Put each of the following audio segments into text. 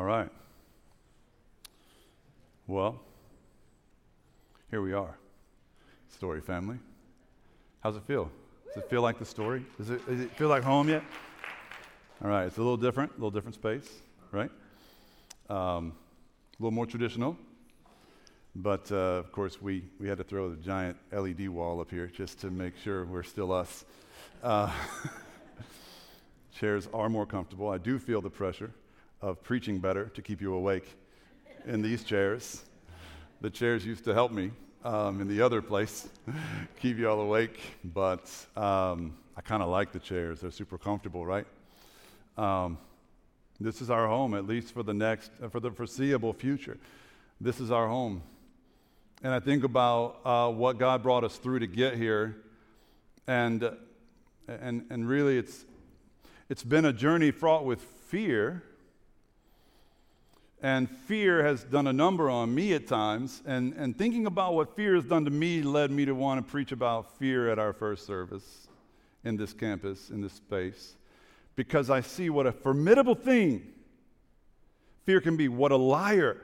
All right. Well, here we are. Story family. How's it feel? Does it feel like the story? Does it, does it feel like home yet? All right, it's a little different, a little different space, right? Um, a little more traditional. But uh, of course, we, we had to throw the giant LED wall up here just to make sure we're still us. Uh, chairs are more comfortable. I do feel the pressure of preaching better to keep you awake in these chairs. The chairs used to help me um, in the other place keep you all awake, but um, I kind of like the chairs. They're super comfortable, right? Um, this is our home, at least for the next, uh, for the foreseeable future. This is our home. And I think about uh, what God brought us through to get here, and, uh, and, and really it's, it's been a journey fraught with fear and fear has done a number on me at times. And, and thinking about what fear has done to me led me to want to preach about fear at our first service in this campus, in this space, because I see what a formidable thing fear can be, what a liar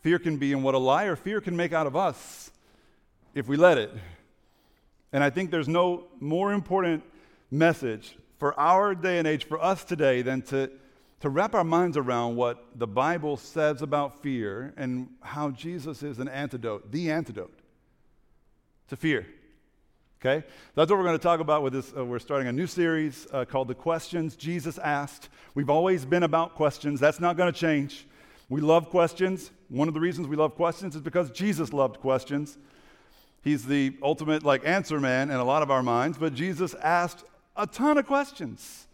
fear can be, and what a liar fear can make out of us if we let it. And I think there's no more important message for our day and age, for us today, than to to wrap our minds around what the Bible says about fear and how Jesus is an antidote, the antidote to fear. Okay? That's what we're going to talk about with this. Uh, we're starting a new series uh, called The Questions Jesus Asked. We've always been about questions. That's not going to change. We love questions. One of the reasons we love questions is because Jesus loved questions. He's the ultimate like answer man in a lot of our minds, but Jesus asked a ton of questions.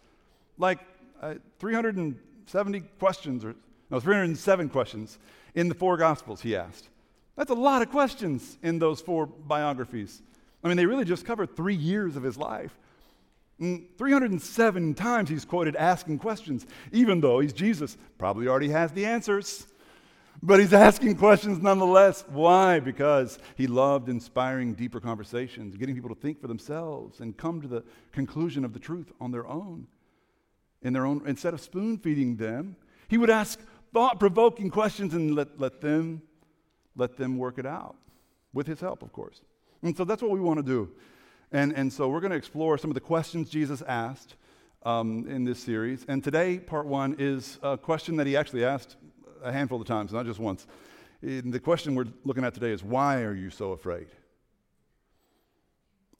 Like uh, 370 questions, or no, 307 questions in the four Gospels, he asked. That's a lot of questions in those four biographies. I mean, they really just covered three years of his life. And 307 times he's quoted asking questions, even though he's Jesus, probably already has the answers. But he's asking questions nonetheless. Why? Because he loved inspiring deeper conversations, getting people to think for themselves and come to the conclusion of the truth on their own in their own, instead of spoon feeding them, he would ask thought provoking questions and let, let, them, let them work it out with his help, of course. And so that's what we want to do. And, and so we're going to explore some of the questions Jesus asked um, in this series. And today, part one is a question that he actually asked a handful of times, not just once. And the question we're looking at today is why are you so afraid?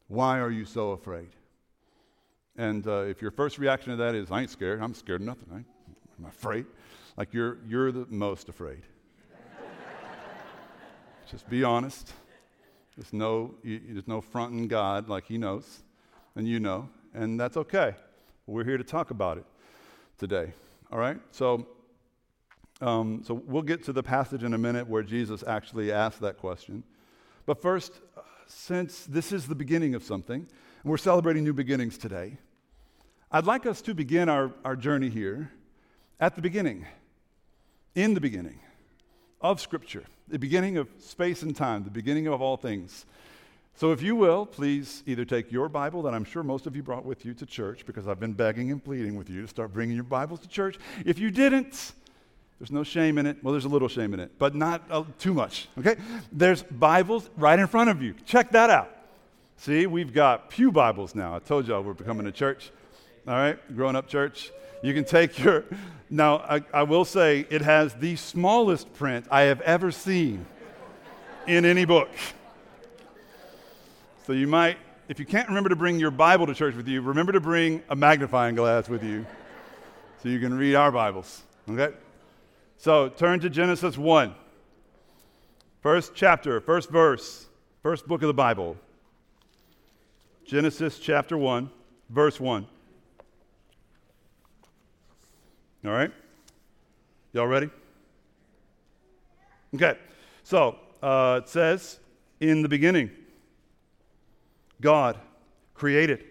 Why are you so afraid? And uh, if your first reaction to that is, I ain't scared, I'm scared of nothing, I, I'm afraid, like you're, you're the most afraid. Just be honest. There's no, there's no fronting God like He knows, and you know, and that's okay. We're here to talk about it today. All right? So, um, so we'll get to the passage in a minute where Jesus actually asked that question. But first, since this is the beginning of something, and we're celebrating new beginnings today. I'd like us to begin our, our journey here at the beginning, in the beginning of Scripture, the beginning of space and time, the beginning of all things. So, if you will, please either take your Bible that I'm sure most of you brought with you to church because I've been begging and pleading with you to start bringing your Bibles to church. If you didn't, there's no shame in it. Well, there's a little shame in it, but not uh, too much, okay? There's Bibles right in front of you. Check that out. See, we've got Pew Bibles now. I told y'all we're becoming a church. All right, growing up church. You can take your. Now, I, I will say it has the smallest print I have ever seen in any book. So you might, if you can't remember to bring your Bible to church with you, remember to bring a magnifying glass with you so you can read our Bibles. Okay? So turn to Genesis 1. First chapter, first verse, first book of the Bible. Genesis chapter 1, verse 1. All right? Y'all ready? Okay. So uh, it says, in the beginning, God created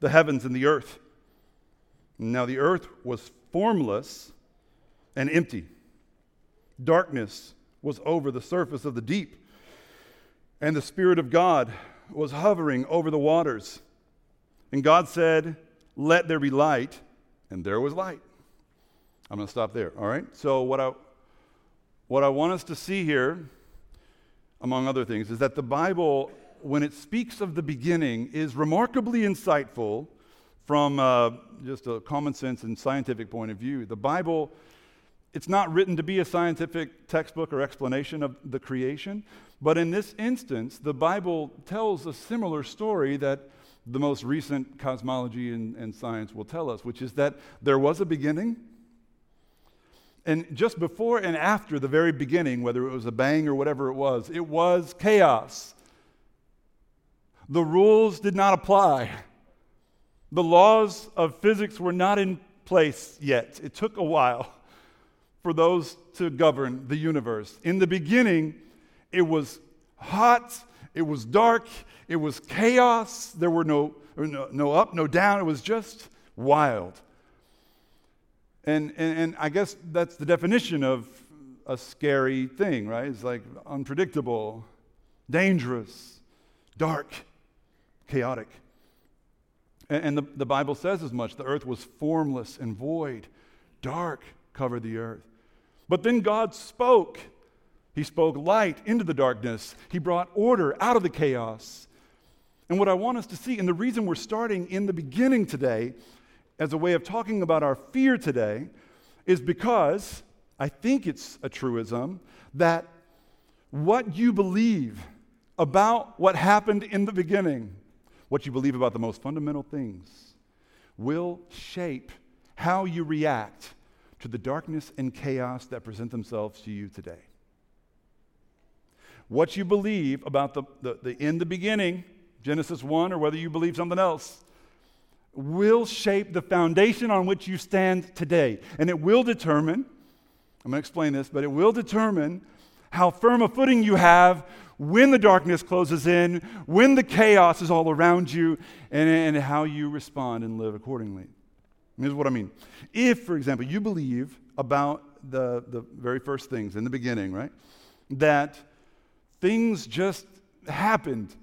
the heavens and the earth. Now the earth was formless and empty. Darkness was over the surface of the deep, and the Spirit of God was hovering over the waters. And God said, Let there be light, and there was light. I'm going to stop there, all right? So, what I, what I want us to see here, among other things, is that the Bible, when it speaks of the beginning, is remarkably insightful from uh, just a common sense and scientific point of view. The Bible, it's not written to be a scientific textbook or explanation of the creation, but in this instance, the Bible tells a similar story that the most recent cosmology and, and science will tell us, which is that there was a beginning and just before and after the very beginning, whether it was a bang or whatever it was, it was chaos. The rules did not apply. The laws of physics were not in place yet. It took a while for those to govern the universe. In the beginning, it was hot, it was dark, it was chaos. There were no, no, no up, no down. It was just wild. And, and, and I guess that's the definition of a scary thing, right? It's like unpredictable, dangerous, dark, chaotic. And, and the, the Bible says as much. The earth was formless and void, dark covered the earth. But then God spoke. He spoke light into the darkness, He brought order out of the chaos. And what I want us to see, and the reason we're starting in the beginning today, as a way of talking about our fear today is because I think it's a truism that what you believe about what happened in the beginning, what you believe about the most fundamental things, will shape how you react to the darkness and chaos that present themselves to you today. What you believe about the, the, the in the beginning, Genesis 1, or whether you believe something else, will shape the foundation on which you stand today. And it will determine, I'm going to explain this, but it will determine how firm a footing you have when the darkness closes in, when the chaos is all around you, and, and how you respond and live accordingly. Here's what I mean. If, for example, you believe about the, the very first things in the beginning, right? That things just happened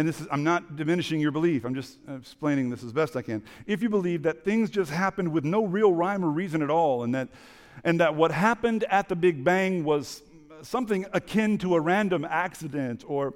and this is, I'm not diminishing your belief, I'm just explaining this as best I can. If you believe that things just happened with no real rhyme or reason at all, and that, and that what happened at the Big Bang was something akin to a random accident, or,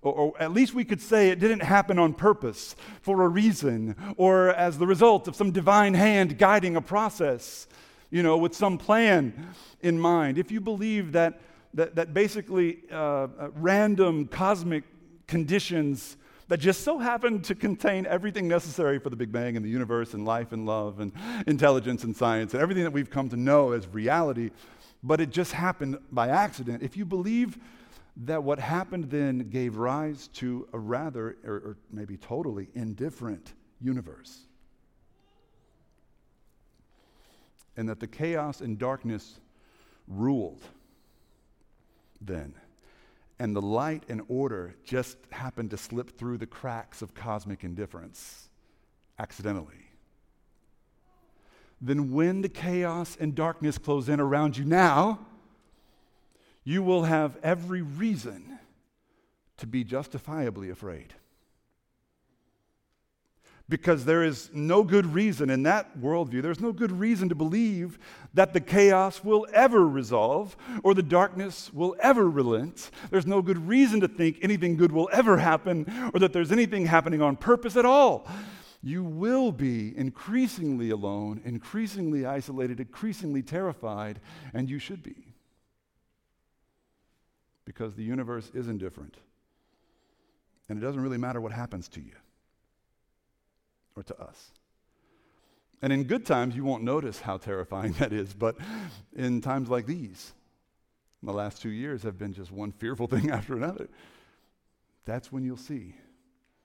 or, at least we could say it didn't happen on purpose for a reason, or as the result of some divine hand guiding a process, you know, with some plan in mind. If you believe that, that, that basically uh, random cosmic conditions that just so happen to contain everything necessary for the Big Bang and the universe and life and love and intelligence and science and everything that we've come to know as reality, but it just happened by accident. If you believe that what happened then gave rise to a rather, or, or maybe totally indifferent universe, and that the chaos and darkness ruled then and the light and order just happened to slip through the cracks of cosmic indifference accidentally. Then, when the chaos and darkness close in around you now, you will have every reason to be justifiably afraid because there is no good reason in that worldview, there's no good reason to believe that the chaos will ever resolve or the darkness will ever relent. There's no good reason to think anything good will ever happen or that there's anything happening on purpose at all. You will be increasingly alone, increasingly isolated, increasingly terrified, and you should be. Because the universe is indifferent. And it doesn't really matter what happens to you or to us. And in good times, you won't notice how terrifying that is, but in times like these, the last two years have been just one fearful thing after another. That's when you'll see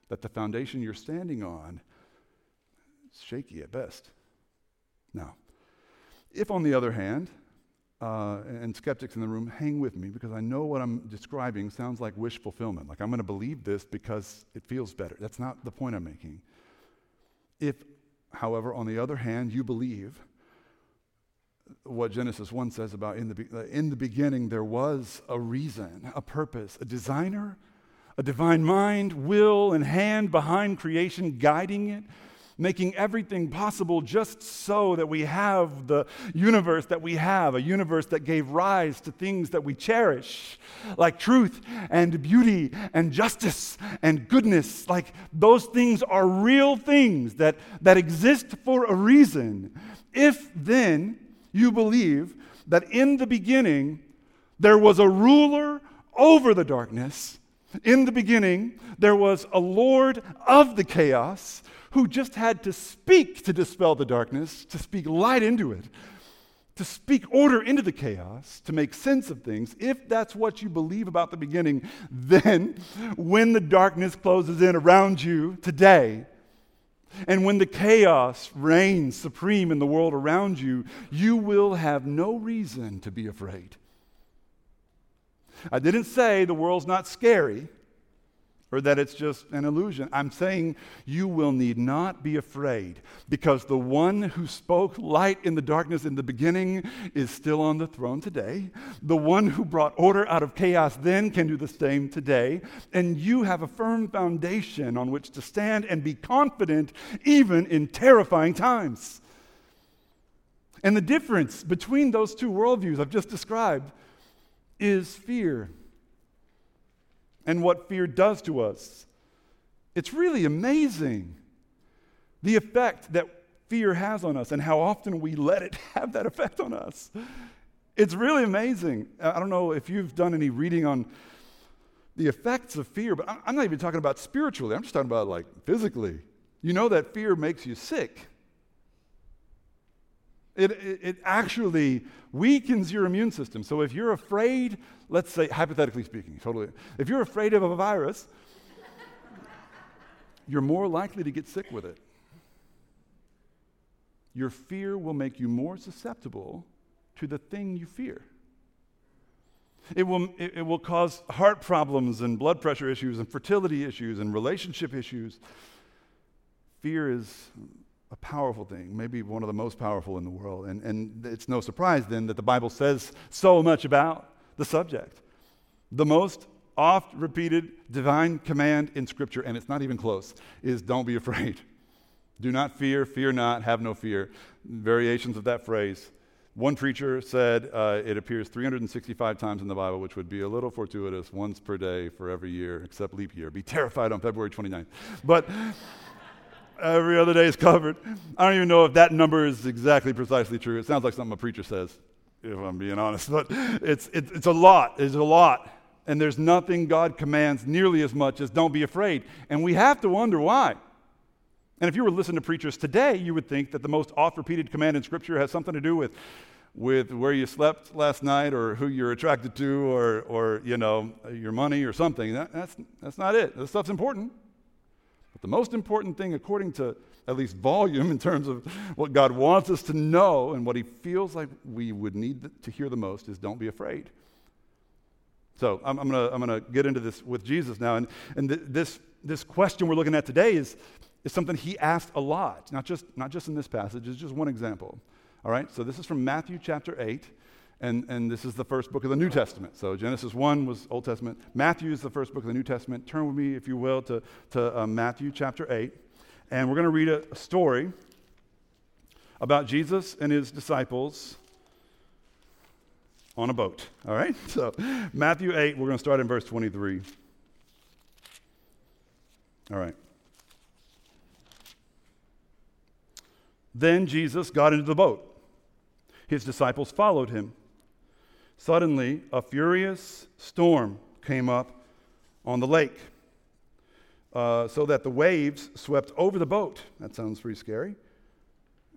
that the foundation you're standing on is shaky at best. Now, if on the other hand, uh, and skeptics in the room, hang with me because I know what I'm describing sounds like wish fulfillment. Like I'm going to believe this because it feels better. That's not the point I'm making. If, however, on the other hand, you believe what Genesis 1 says about in the, in the beginning there was a reason, a purpose, a designer, a divine mind, will, and hand behind creation guiding it, making everything possible just so that we have the universe that we have, a universe that gave rise to things that we cherish, like truth and beauty and justice and goodness. Like those things are real things that, that exist for a reason. If then you believe that in the beginning there was a ruler over the darkness, in the beginning there was a Lord of the chaos who just had to speak to dispel the darkness, to speak light into it, to speak order into the chaos, to make sense of things, if that's what you believe about the beginning, then when the darkness closes in around you today, and when the chaos reigns supreme in the world around you, you will have no reason to be afraid. I didn't say the world's not scary or that it's just an illusion. I'm saying you will need not be afraid because the one who spoke light in the darkness in the beginning is still on the throne today. The one who brought order out of chaos then can do the same today. And you have a firm foundation on which to stand and be confident even in terrifying times. And the difference between those two worldviews I've just described is fear and what fear does to us. It's really amazing the effect that fear has on us and how often we let it have that effect on us. It's really amazing. I don't know if you've done any reading on the effects of fear, but I'm not even talking about spiritually, I'm just talking about like physically. You know that fear makes you sick. It, it, it, actually weakens your immune system. So if you're afraid, let's say, hypothetically speaking, totally, if you're afraid of a virus, you're more likely to get sick with it. Your fear will make you more susceptible to the thing you fear. It will, it, it will cause heart problems and blood pressure issues and fertility issues and relationship issues. Fear is a powerful thing, maybe one of the most powerful in the world. And, and it's no surprise then that the Bible says so much about the subject. The most oft repeated divine command in Scripture, and it's not even close, is don't be afraid. Do not fear, fear not, have no fear. Variations of that phrase. One preacher said uh, it appears 365 times in the Bible, which would be a little fortuitous, once per day for every year, except leap year. Be terrified on February 29th. But every other day is covered. I don't even know if that number is exactly precisely true. It sounds like something a preacher says, if I'm being honest. But it's, it's, it's a lot. It's a lot. And there's nothing God commands nearly as much as don't be afraid. And we have to wonder why. And if you were listening to preachers today, you would think that the most oft repeated command in Scripture has something to do with, with where you slept last night or who you're attracted to or, or you know, your money or something. That, that's, that's not it. This stuff's important. But the most important thing, according to at least volume in terms of what God wants us to know and what He feels like we would need to hear the most, is don't be afraid. So I'm, I'm going to get into this with Jesus now. And, and th- this, this question we're looking at today is, is something He asked a lot, not just, not just in this passage, it's just one example. All right, so this is from Matthew chapter 8. And, and this is the first book of the New Testament. So Genesis 1 was Old Testament. Matthew is the first book of the New Testament. Turn with me, if you will, to, to uh, Matthew chapter 8. And we're going to read a, a story about Jesus and his disciples on a boat. All right? So Matthew 8, we're going to start in verse 23. All right. Then Jesus got into the boat. His disciples followed him. Suddenly, a furious storm came up on the lake, uh, so that the waves swept over the boat. That sounds pretty scary.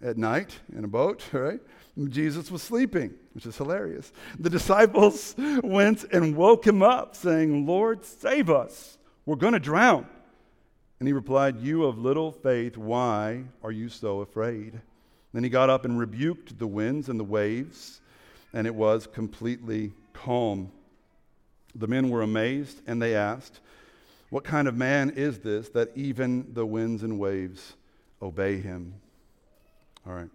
At night in a boat, right? Jesus was sleeping, which is hilarious. The disciples went and woke him up, saying, Lord, save us. We're going to drown. And he replied, You of little faith, why are you so afraid? Then he got up and rebuked the winds and the waves and it was completely calm. The men were amazed, and they asked, What kind of man is this that even the winds and waves obey him? All right.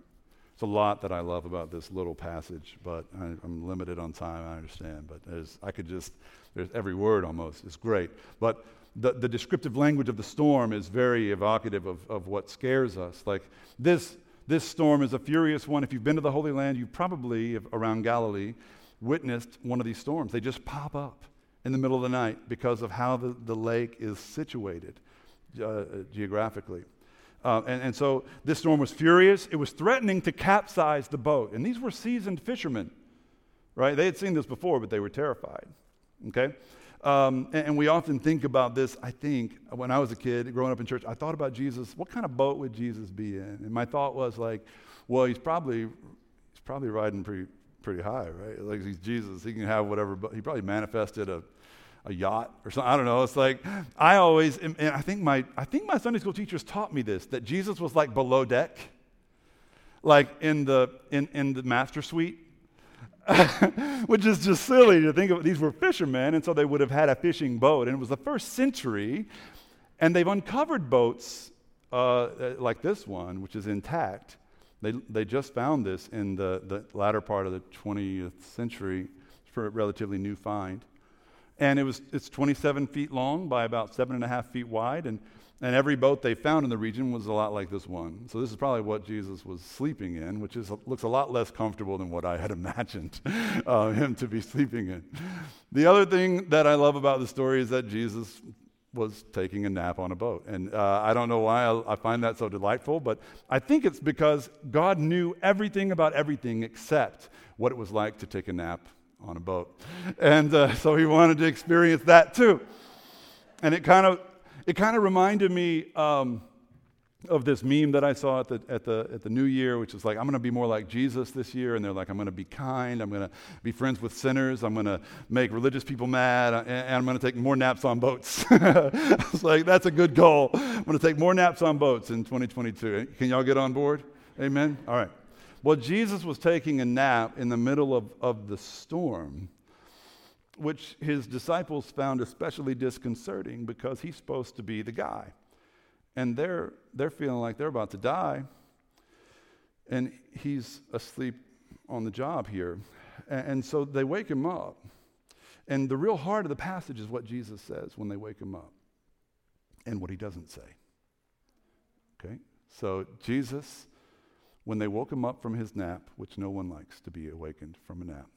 It's a lot that I love about this little passage, but I, am limited on time, I understand. But I could just, there's every word almost. It's great. But the, the descriptive language of the storm is very evocative of, of what scares us. Like this, this storm is a furious one. If you've been to the Holy Land, you probably, around Galilee, witnessed one of these storms. They just pop up in the middle of the night because of how the, the lake is situated uh, geographically. Uh, and, and so this storm was furious. It was threatening to capsize the boat. And these were seasoned fishermen, right? They had seen this before, but they were terrified. Okay? Um, and, and, we often think about this. I think when I was a kid growing up in church, I thought about Jesus. What kind of boat would Jesus be in? And my thought was like, well, he's probably he's probably riding pretty pretty high, right? Like he's Jesus. He can have whatever. But he probably manifested a a yacht or something. I don't know. It's like I always, and I think my I think my Sunday school teachers taught me this that Jesus was like below deck, like in the in in the master suite. which is just silly to think of. These were fishermen, and so they would have had a fishing boat. And it was the first century, and they've uncovered boats uh, uh like this one, which is intact. They, they just found this in the, the latter part of the 20th century for a relatively new find. And it was, it's 27 feet long by about seven and a half feet wide. And and every boat they found in the region was a lot like this one. So this is probably what Jesus was sleeping in, which is, looks a lot less comfortable than what I had imagined uh, him to be sleeping in. The other thing that I love about the story is that Jesus was taking a nap on a boat. And uh, I don't know why I, I, find that so delightful, but I think it's because God knew everything about everything except what it was like to take a nap on a boat. And uh, so he wanted to experience that too. And it kind of it kind of reminded me um, of this meme that I saw at the, at, the, at the New Year, which is like, I'm going to be more like Jesus this year. And they're like, I'm going to be kind. I'm going to be friends with sinners. I'm going to make religious people mad. And, I'm going to take more naps on boats. I was like, that's a good goal. I'm going to take more naps on boats in 2022. Can y'all get on board? Amen? All right. Well, Jesus was taking a nap in the middle of, of the storm which his disciples found especially disconcerting because he's supposed to be the guy. And they're, they're feeling like they're about to die, and he's asleep on the job here. And, and so they wake him up. And the real heart of the passage is what Jesus says when they wake him up and what he doesn't say. Okay? So Jesus, when they woke him up from his nap, which no one likes to be awakened from a nap,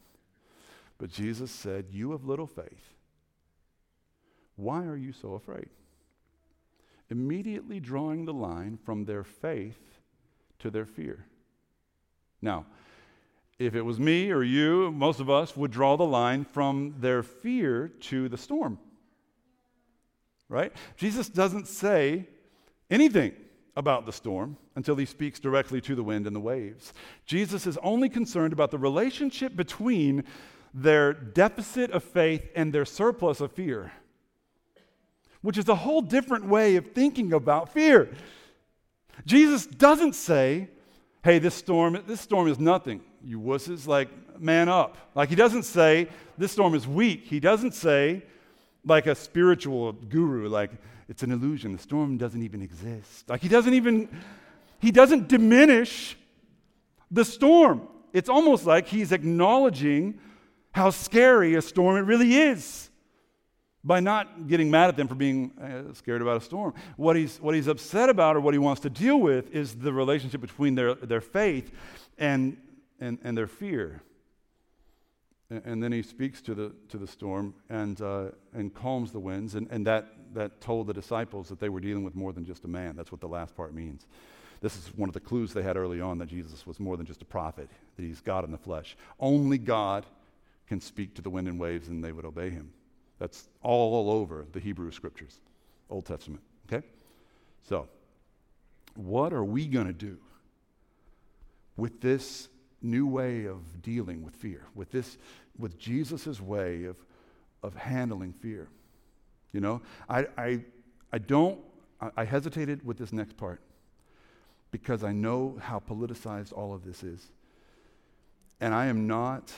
but Jesus said, You have little faith. Why are you so afraid? Immediately drawing the line from their faith to their fear. Now, if it was me or you, most of us would draw the line from their fear to the storm. Right? Jesus doesn't say anything about the storm until he speaks directly to the wind and the waves. Jesus is only concerned about the relationship between their deficit of faith and their surplus of fear, which is a whole different way of thinking about fear. Jesus doesn't say, hey, this storm, this storm is nothing, you wusses, like, man up. Like, he doesn't say, this storm is weak. He doesn't say, like a spiritual guru, like, it's an illusion. The storm doesn't even exist. Like, he doesn't even, he doesn't diminish the storm. It's almost like he's acknowledging how scary a storm it really is by not getting mad at them for being uh, scared about a storm. What he's, what he's upset about or what he wants to deal with is the relationship between their, their faith and, and, and their fear. And, and then he speaks to the, to the storm and, uh, and calms the winds, and, and that, that told the disciples that they were dealing with more than just a man. That's what the last part means. This is one of the clues they had early on that Jesus was more than just a prophet, that he's God in the flesh. Only God can speak to the wind and waves and they would obey him. That's all over the Hebrew scriptures, Old Testament. Okay? So, what are we going to do with this new way of dealing with fear, with this, with Jesus' way of, of handling fear? You know, I, I, I don't, I, I hesitated with this next part because I know how politicized all of this is. And I am not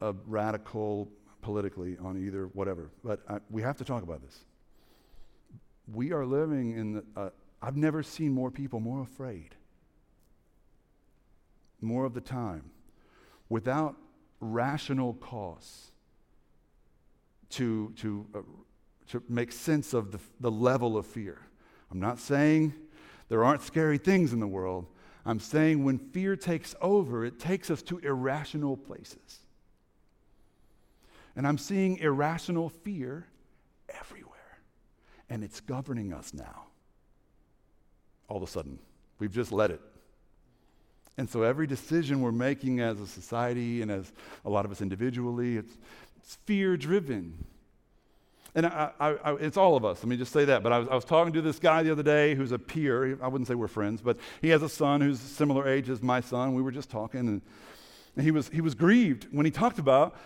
a radical politically on either whatever, but I, we have to talk about this. We are living in the, uh, I've never seen more people more afraid, more of the time, without rational cause to, to, uh, to make sense of the, the level of fear. I'm not saying there aren't scary things in the world. I'm saying when fear takes over, it takes us to irrational places. And I'm seeing irrational fear everywhere. And it's governing us now. All of a sudden, we've just let it. And so every decision we're making as a society and as a lot of us individually, it's, it's fear driven. And I, I, I, it's all of us. Let me just say that. But I was, I was, talking to this guy the other day who's a peer. I wouldn't say we're friends, but he has a son who's similar age as my son. We were just talking, and, and he, was, he was grieved when he talked about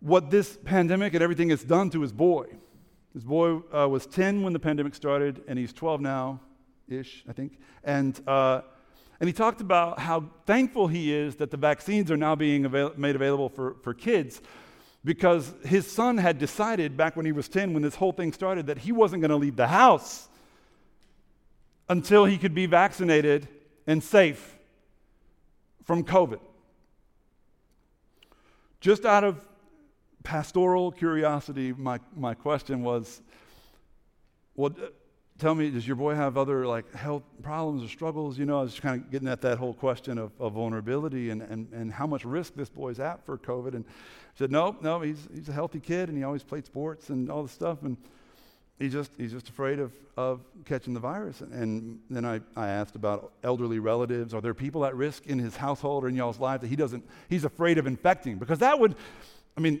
what this pandemic and everything has done to his boy. His boy uh, was 10 when the pandemic started, and he's 12 now ish, I think. And, uh, and he talked about how thankful he is that the vaccines are now being avail- made available for, for kids because his son had decided back when he was 10, when this whole thing started, that he wasn't going to leave the house until he could be vaccinated and safe from COVID. Just out of pastoral curiosity, my, my question was well, tell me, does your boy have other like health problems or struggles? You know, I was kind of getting at that whole question of, of vulnerability and, and, and how much risk this boy's at for COVID. And I said, no, no, he's, he's a healthy kid and he always played sports and all this stuff. And he just, he's just afraid of, of catching the virus. And then I, I asked about elderly relatives. Are there people at risk in his household or in y'all's life that he doesn't, he's afraid of infecting? Because that would, I mean,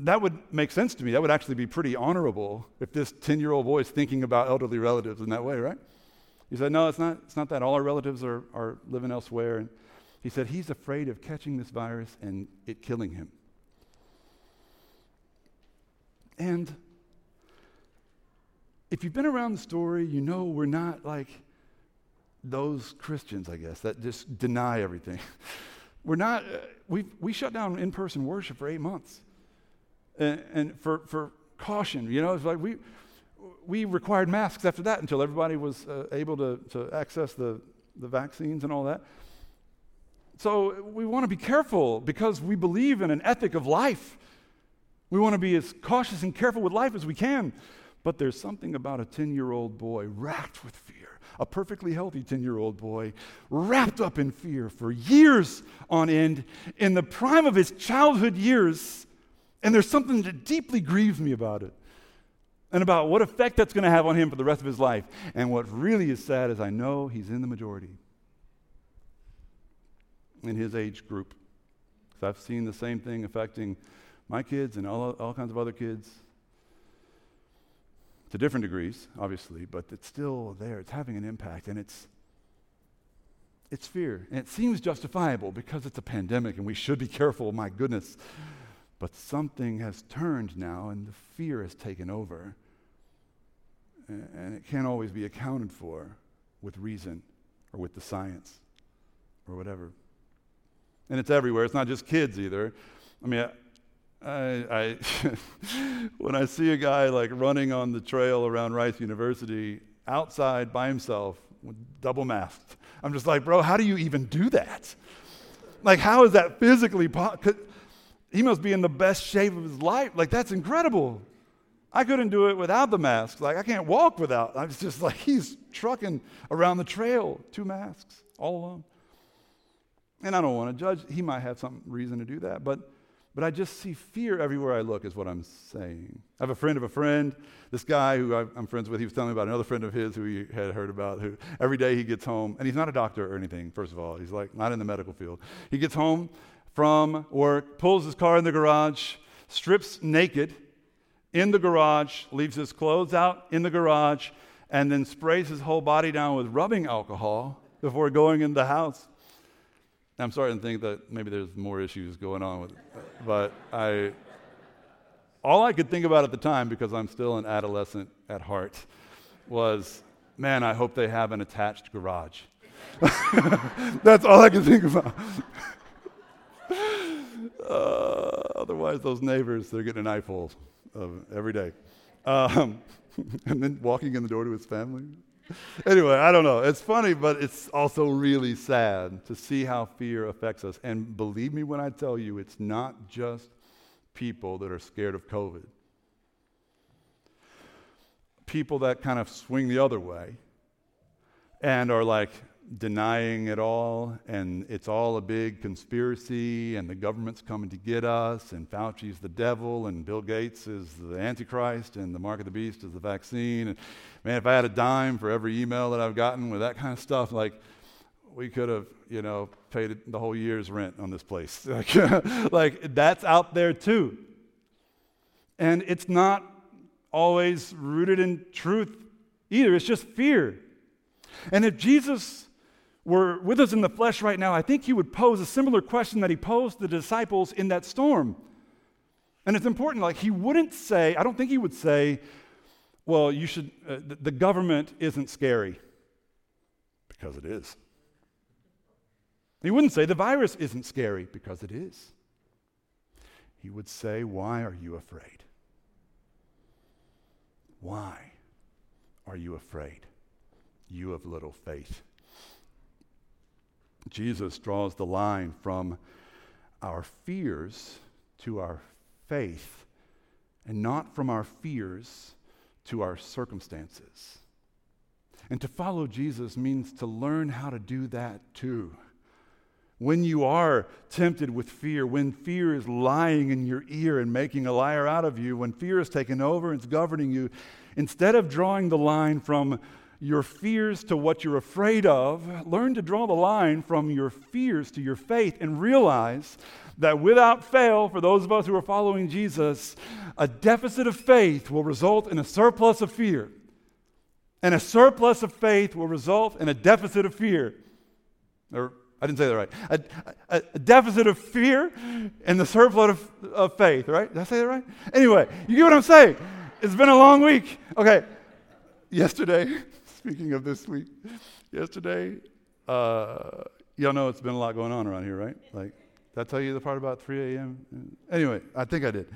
that would make sense to me. That would actually be pretty honorable if this 10 year old boy is thinking about elderly relatives in that way, right? He said, No, it's not, it's not that. All our relatives are, are living elsewhere. And he said, He's afraid of catching this virus and it killing him. And if you've been around the story, you know we're not like those Christians, I guess, that just deny everything. we're not, uh, we we shut down in person worship for eight months and, and for, for caution. You know, it's like we, we required masks after that until everybody was uh, able to, to access the, the vaccines and all that. So we want to be careful because we believe in an ethic of life. We want to be as cautious and careful with life as we can. But there's something about a 10 year old boy racked with fear, a perfectly healthy 10 year old boy wrapped up in fear for years on end in the prime of his childhood years and there's something that deeply grieves me about it and about what effect that's going to have on him for the rest of his life. And what really is sad is I know he's in the majority in his age group. Because I've seen the same thing affecting my kids and all, all kinds of other kids to different degrees, obviously, but it's still there. It's having an impact, and it's it's fear, and it seems justifiable because it's a pandemic, and we should be careful. My goodness, but something has turned now, and the fear has taken over. And it can't always be accounted for with reason or with the science or whatever. And it's everywhere. It's not just kids either. I mean, I, I when I see a guy like running on the trail around Rice University outside by himself, double masked, I'm just like, bro, how do you even do that? Like, how is that physically possible? He must be in the best shape of his life. Like, that's incredible. I couldn't do it without the mask. Like, I can't walk without. I was just like, he's trucking around the trail, two masks, all alone. And I don't want to judge. He might have some reason to do that, but but I just see fear everywhere I look, is what I'm saying. I have a friend of a friend, this guy who I'm friends with, he was telling me about another friend of his who he had heard about, who every day he gets home, and he's not a doctor or anything, first of all. He's like not in the medical field. He gets home from work, pulls his car in the garage, strips naked in the garage, leaves his clothes out in the garage, and then sprays his whole body down with rubbing alcohol before going in the house. I'm starting to think that maybe there's more issues going on with it, but I all I could think about at the time because I'm still an adolescent at heart was man, I hope they have an attached garage. That's all I could think about. Uh, otherwise, those neighbors, they're getting an eyeful of every day. Um, and then walking in the door to his family. anyway, I don't know. It's funny, but it's also really sad to see how fear affects us. And believe me when I tell you, it's not just people that are scared of COVID. people that kind of swing the other way and are like denying it all, and it's all a big conspiracy, and the government's coming to get us, and Fauci's the devil, and Bill Gates is the Antichrist, and the mark of the beast is the vaccine. And man, if I had a dime for every email that I've gotten with that kind of stuff, like, we could have, you know, paid the whole year's rent on this place. like, like, that's out there too. And it's not always rooted in truth either, it's just fear. And if Jesus were with us in the flesh right now, I think he would pose a similar question that he posed the disciples in that storm. And it's important, like, he wouldn't say, I don't think he would say, well, you should, uh, the government isn't scary, because it is. He wouldn't say the virus isn't scary, because it is. He would say, why are you afraid? Why are you afraid? You of little faith. Jesus draws the line from our fears to our faith, and not from our fears to our circumstances. And to follow Jesus means to learn how to do that too. When you are tempted with fear, when fear is lying in your ear and making a liar out of you, when fear is taken over and it's governing you, instead of drawing the line from your fears to what you're afraid of, learn to draw the line from your fears to your faith and realize that without fail, for those of us who are following Jesus, a deficit of faith will result in a surplus of fear. And a surplus of faith will result in a deficit of fear. Or, I didn't say that right. A, a, a deficit of fear and the surplus of, of faith, right? Did I say that right? Anyway, you get what I'm saying? It's been a long week. Okay. Yesterday, Speaking of this week, yesterday, uh, y'all know it's been a lot going on around here, right? Like, did I tell you the part about 3 a.m.? Anyway, I think I did.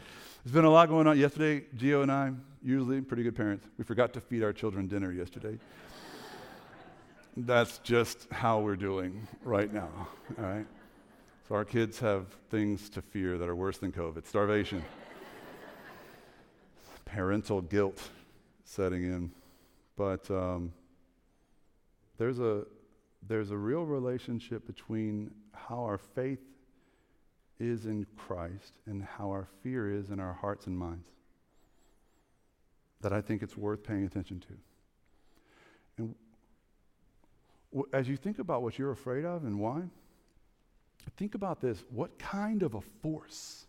There's been a lot going on. Yesterday, Gio and I, usually pretty good parents, we forgot to feed our children dinner yesterday. That's just how we're doing right now, all right? So our kids have things to fear that are worse than COVID starvation, parental guilt setting in. But um, there's, a, there's a real relationship between how our faith is in Christ and how our fear is in our hearts and minds that I think it's worth paying attention to. And w- as you think about what you're afraid of and why, think about this. What kind of a force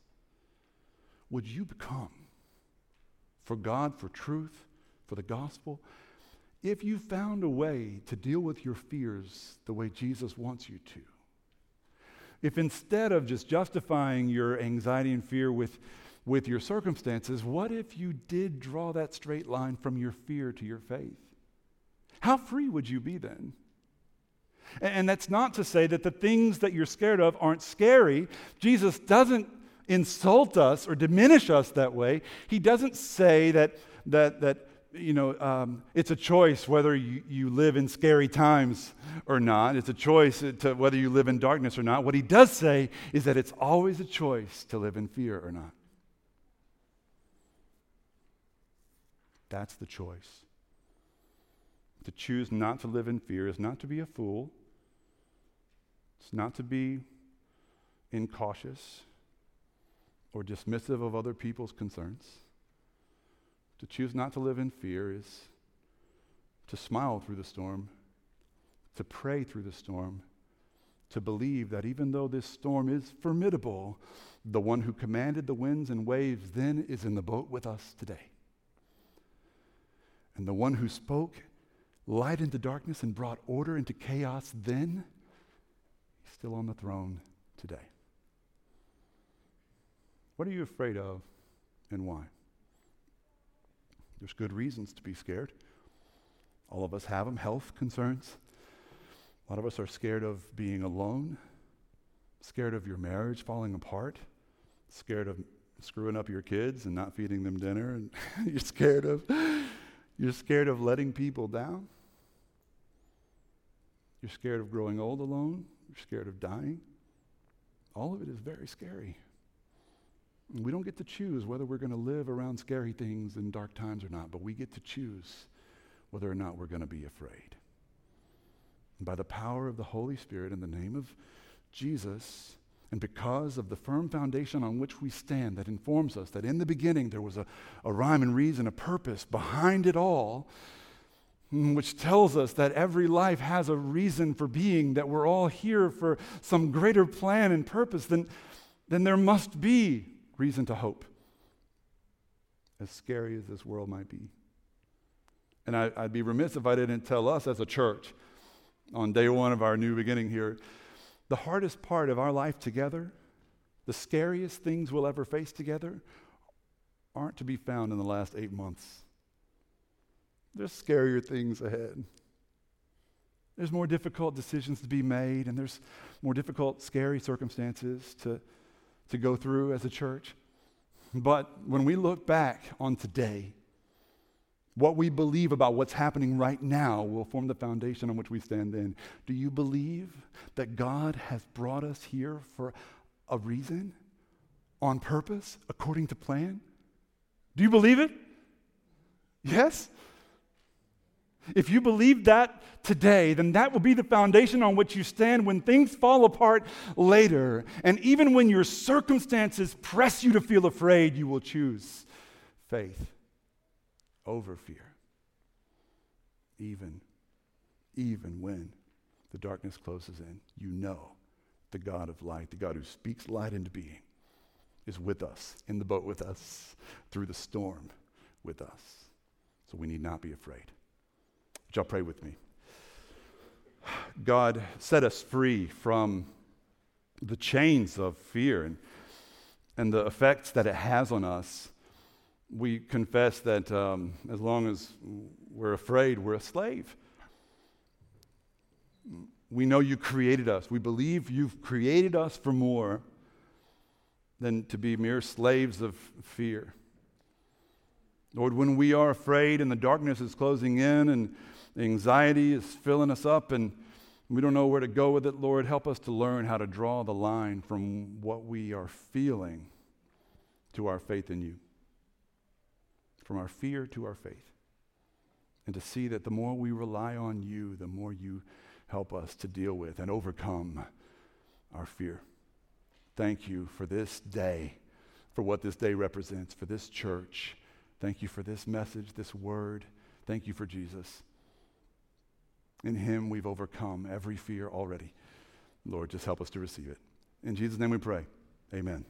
would you become for God, for truth, for the gospel? If you found a way to deal with your fears the way Jesus wants you to, if instead of just justifying your anxiety and fear with, with your circumstances, what if you did draw that straight line from your fear to your faith? How free would you be then? And, and that's not to say that the things that you're scared of aren't scary. Jesus doesn't insult us or diminish us that way. He doesn't say that, that, that you know, um, it's a choice whether you, you live in scary times or not. It's a choice to whether you live in darkness or not. What he does say is that it's always a choice to live in fear or not. That's the choice. To choose not to live in fear is not to be a fool, it's not to be incautious or dismissive of other people's concerns. To choose not to live in fear is to smile through the storm, to pray through the storm, to believe that even though this storm is formidable, the one who commanded the winds and waves then is in the boat with us today. And the one who spoke light into darkness and brought order into chaos then, is still on the throne today. What are you afraid of and why? There's good reasons to be scared. All of us have them health concerns. A lot of us are scared of being alone, scared of your marriage falling apart, scared of screwing up your kids and not feeding them dinner and you're scared of you're scared of letting people down. You're scared of growing old alone. You're scared of dying. All of it is very scary. We don't get to choose whether we're going to live around scary things in dark times or not, but we get to choose whether or not we're going to be afraid. And by the power of the Holy Spirit, in the name of Jesus, and because of the firm foundation on which we stand that informs us that in the beginning there was a, a rhyme and reason, a purpose behind it all, mm, which tells us that every life has a reason for being, that we're all here for some greater plan and purpose, then, then there must be reason to hope, as scary as this world might be. And I, would be remiss if I didn't tell us as a church on day one of our new beginning here the hardest part of our life together, the scariest things we'll ever face together, aren't to be found in the last eight months. There's scarier things ahead. There's more difficult decisions to be made, and there's more difficult, scary circumstances to to go through as a church. But when we look back on today, what we believe about what's happening right now will form the foundation on which we stand in. Do you believe that God has brought us here for a reason, on purpose, according to plan? Do you believe it? Yes? If you believe that today, then that will be the foundation on which you stand when things fall apart later. And even when your circumstances press you to feel afraid, you will choose faith over fear. Even, even when the darkness closes in, you know the God of light, the God who speaks light into being, is with us, in the boat with us, through the storm with us. So we need not be afraid. Would y'all pray with me? God, set us free from the chains of fear and, and the effects that it has on us. We confess that um, as long as we're afraid, we're a slave. We know you created us. We believe you've created us for more than to be mere slaves of fear. Lord, when we are afraid and the darkness is closing in and anxiety is filling us up and we don't know where to go with it. Lord, help us to learn how to draw the line from what we are feeling to our faith in you, from our fear to our faith. And to see that the more we rely on you, the more you help us to deal with and overcome our fear. Thank you for this day, for what this day represents, for this church. Thank you for this message, this word. Thank you for Jesus. In Him, we've overcome every fear already. Lord, just help us to receive it. In Jesus' name we pray. Amen.